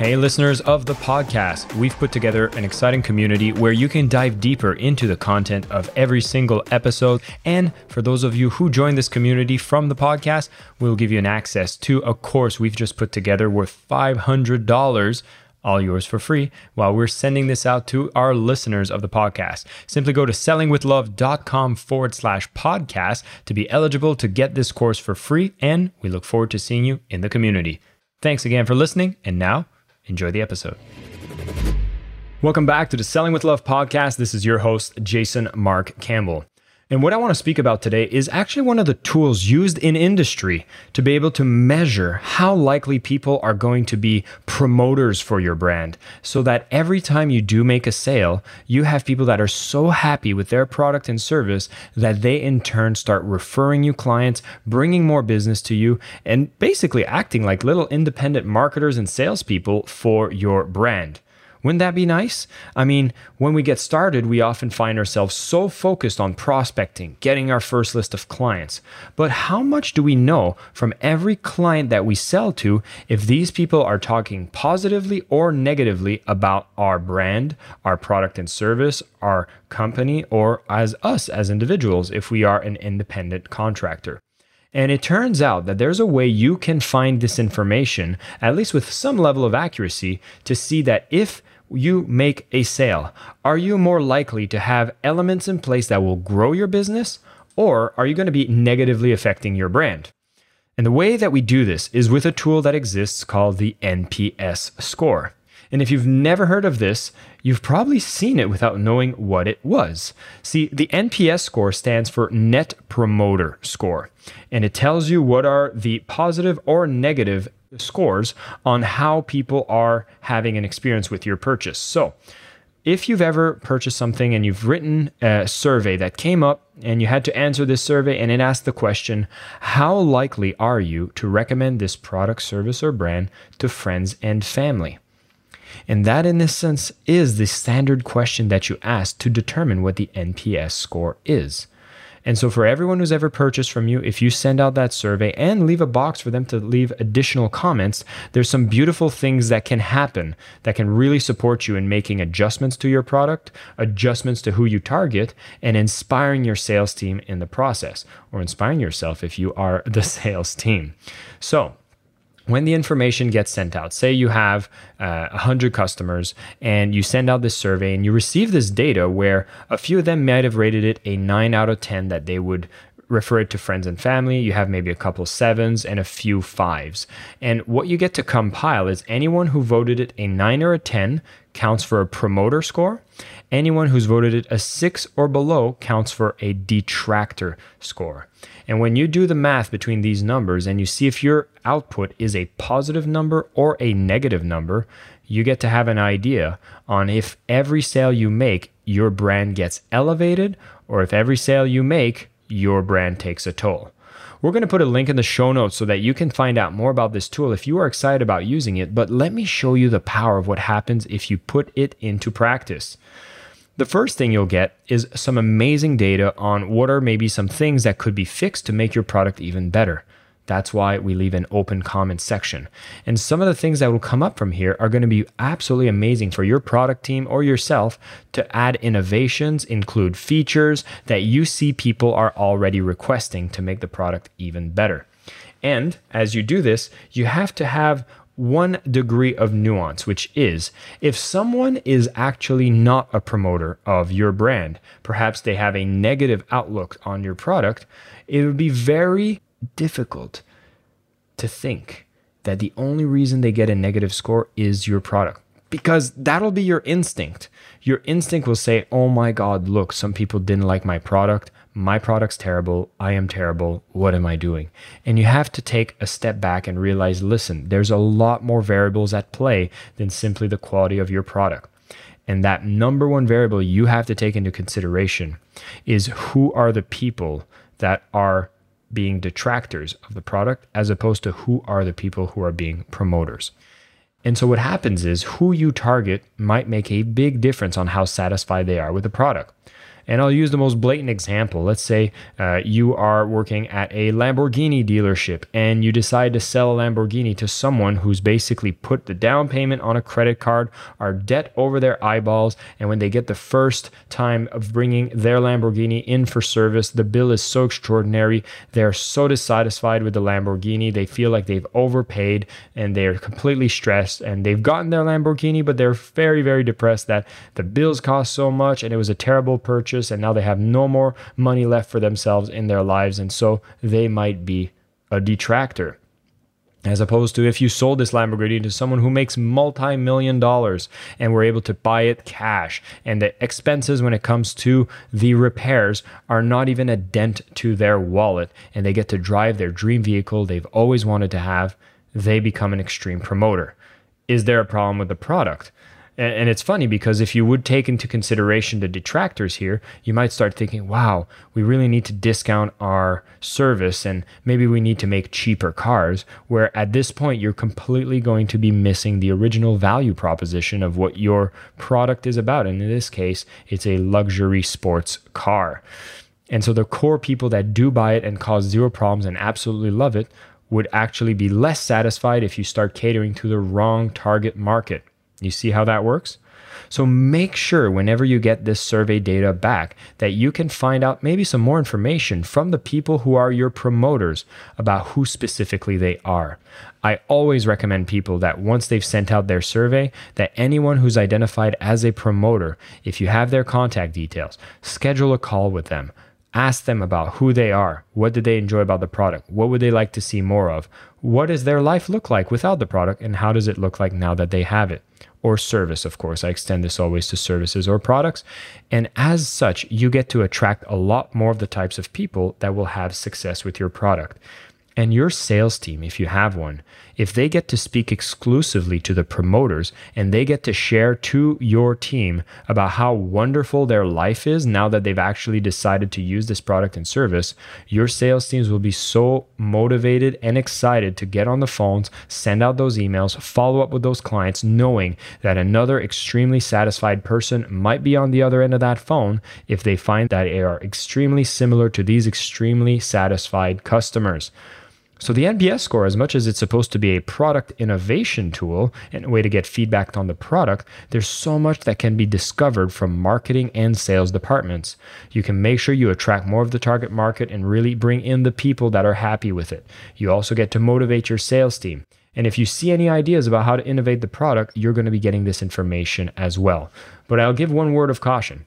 Hey, listeners of the podcast, we've put together an exciting community where you can dive deeper into the content of every single episode. And for those of you who join this community from the podcast, we'll give you an access to a course we've just put together worth $500 all yours for free while we're sending this out to our listeners of the podcast. Simply go to sellingwithlove.com forward slash podcast to be eligible to get this course for free. And we look forward to seeing you in the community. Thanks again for listening. And now, Enjoy the episode. Welcome back to the Selling with Love podcast. This is your host, Jason Mark Campbell. And what I want to speak about today is actually one of the tools used in industry to be able to measure how likely people are going to be promoters for your brand. So that every time you do make a sale, you have people that are so happy with their product and service that they in turn start referring you clients, bringing more business to you, and basically acting like little independent marketers and salespeople for your brand. Wouldn't that be nice? I mean, when we get started, we often find ourselves so focused on prospecting, getting our first list of clients. But how much do we know from every client that we sell to if these people are talking positively or negatively about our brand, our product and service, our company, or as us as individuals if we are an independent contractor? And it turns out that there's a way you can find this information, at least with some level of accuracy, to see that if you make a sale, are you more likely to have elements in place that will grow your business, or are you going to be negatively affecting your brand? And the way that we do this is with a tool that exists called the NPS score. And if you've never heard of this, you've probably seen it without knowing what it was. See, the NPS score stands for Net Promoter Score, and it tells you what are the positive or negative scores on how people are having an experience with your purchase. So, if you've ever purchased something and you've written a survey that came up and you had to answer this survey and it asked the question, How likely are you to recommend this product, service, or brand to friends and family? And that, in this sense, is the standard question that you ask to determine what the NPS score is. And so, for everyone who's ever purchased from you, if you send out that survey and leave a box for them to leave additional comments, there's some beautiful things that can happen that can really support you in making adjustments to your product, adjustments to who you target, and inspiring your sales team in the process, or inspiring yourself if you are the sales team. So, when the information gets sent out, say you have uh, 100 customers and you send out this survey and you receive this data where a few of them might have rated it a 9 out of 10 that they would refer it to friends and family. You have maybe a couple sevens and a few fives. And what you get to compile is anyone who voted it a 9 or a 10 counts for a promoter score. Anyone who's voted it a 6 or below counts for a detractor score. And when you do the math between these numbers and you see if your output is a positive number or a negative number, you get to have an idea on if every sale you make, your brand gets elevated, or if every sale you make, your brand takes a toll. We're going to put a link in the show notes so that you can find out more about this tool if you are excited about using it. But let me show you the power of what happens if you put it into practice. The first thing you'll get is some amazing data on what are maybe some things that could be fixed to make your product even better. That's why we leave an open comment section. And some of the things that will come up from here are going to be absolutely amazing for your product team or yourself to add innovations, include features that you see people are already requesting to make the product even better. And as you do this, you have to have one degree of nuance, which is if someone is actually not a promoter of your brand, perhaps they have a negative outlook on your product, it would be very difficult to think that the only reason they get a negative score is your product because that'll be your instinct. Your instinct will say, Oh my God, look, some people didn't like my product my product's terrible, I am terrible, what am I doing? And you have to take a step back and realize listen, there's a lot more variables at play than simply the quality of your product. And that number one variable you have to take into consideration is who are the people that are being detractors of the product as opposed to who are the people who are being promoters. And so what happens is who you target might make a big difference on how satisfied they are with the product. And I'll use the most blatant example. Let's say uh, you are working at a Lamborghini dealership and you decide to sell a Lamborghini to someone who's basically put the down payment on a credit card, are debt over their eyeballs, and when they get the first time of bringing their Lamborghini in for service, the bill is so extraordinary. They're so dissatisfied with the Lamborghini. They feel like they've overpaid and they're completely stressed and they've gotten their Lamborghini, but they're very, very depressed that the bills cost so much and it was a terrible purchase and now they have no more money left for themselves in their lives. And so they might be a detractor. As opposed to if you sold this Lamborghini to someone who makes multi million dollars and were able to buy it cash, and the expenses when it comes to the repairs are not even a dent to their wallet, and they get to drive their dream vehicle they've always wanted to have, they become an extreme promoter. Is there a problem with the product? And, it's funny because if you would take into consideration the detractors here, you might start thinking, wow, we really need to discount our service and maybe we need to make cheaper cars. Where at this point, you're completely going to be missing the original value proposition of what your product is about. And in this case, it's a luxury sports car. And so the core people that do buy it and cause zero problems and absolutely love it would actually be less satisfied if you start catering to the wrong target market. You see how that works? So make sure whenever you get this survey data back that you can find out maybe some more information from the people who are your promoters about who specifically they are. I always recommend people that once they've sent out their survey that anyone who's identified as a promoter, if you have their contact details, schedule a call with them. Ask them about who they are. What did they enjoy about the product? What would they like to see more of? What does their life look like without the product? And how does it look like now that they have it? Or service, of course. I extend this always to services or products. And as such, you get to attract a lot more of the types of people that will have success with your product. And your sales team, if you have one, if they get to speak exclusively to the promoters and they get to share to your team about how wonderful their life is now that they've actually decided to use this product and service, your sales teams will be so motivated and excited to get on the phones, send out those emails, follow up with those clients, knowing that another extremely satisfied person might be on the other end of that phone if they find that they are extremely similar to these extremely satisfied customers. So, the NPS score, as much as it's supposed to be a product innovation tool and a way to get feedback on the product, there's so much that can be discovered from marketing and sales departments. You can make sure you attract more of the target market and really bring in the people that are happy with it. You also get to motivate your sales team. And if you see any ideas about how to innovate the product, you're going to be getting this information as well. But I'll give one word of caution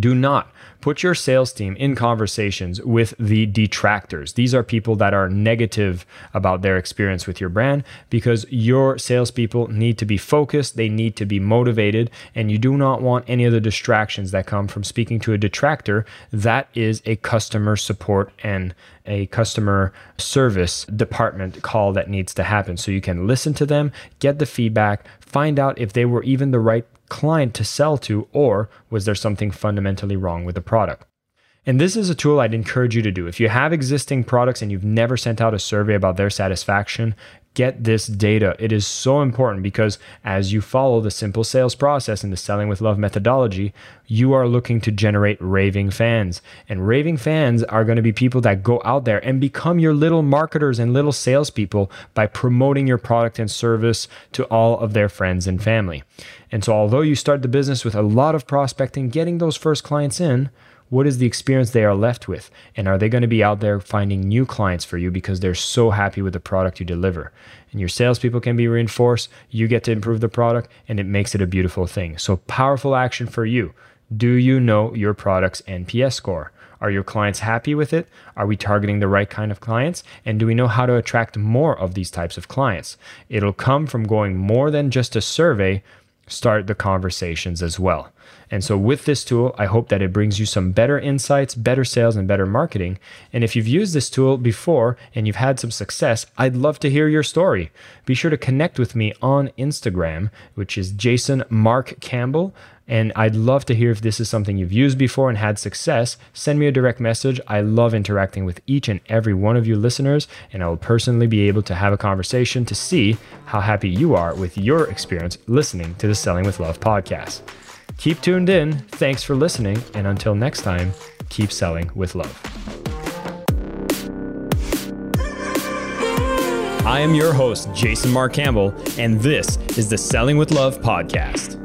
do not put your sales team in conversations with the detractors. These are people that are negative about their experience with your brand because your salespeople need to be focused, they need to be motivated, and you do not want any of the distractions that come from speaking to a detractor. That is a customer support and a customer service department call that needs to happen. So you can listen to them, get the feedback, find out if they were even the right client to sell to, or was there something fundamentally wrong with the product? And this is a tool I'd encourage you to do. If you have existing products and you've never sent out a survey about their satisfaction, get this data. It is so important because as you follow the simple sales process and the selling with love methodology, you are looking to generate raving fans. And raving fans are going to be people that go out there and become your little marketers and little salespeople by promoting your product and service to all of their friends and family. And so, although you start the business with a lot of prospecting, getting those first clients in, what is the experience they are left with? And are they going to be out there finding new clients for you because they're so happy with the product you deliver? And your salespeople can be reinforced, you get to improve the product, and it makes it a beautiful thing. So, powerful action for you. Do you know your product's NPS score? Are your clients happy with it? Are we targeting the right kind of clients? And do we know how to attract more of these types of clients? It'll come from going more than just a survey, start the conversations as well. And so, with this tool, I hope that it brings you some better insights, better sales, and better marketing. And if you've used this tool before and you've had some success, I'd love to hear your story. Be sure to connect with me on Instagram, which is Jason Mark Campbell. And I'd love to hear if this is something you've used before and had success. Send me a direct message. I love interacting with each and every one of you listeners, and I will personally be able to have a conversation to see how happy you are with your experience listening to the Selling with Love podcast. Keep tuned in. Thanks for listening. And until next time, keep selling with love. I am your host, Jason Mark Campbell, and this is the Selling with Love podcast.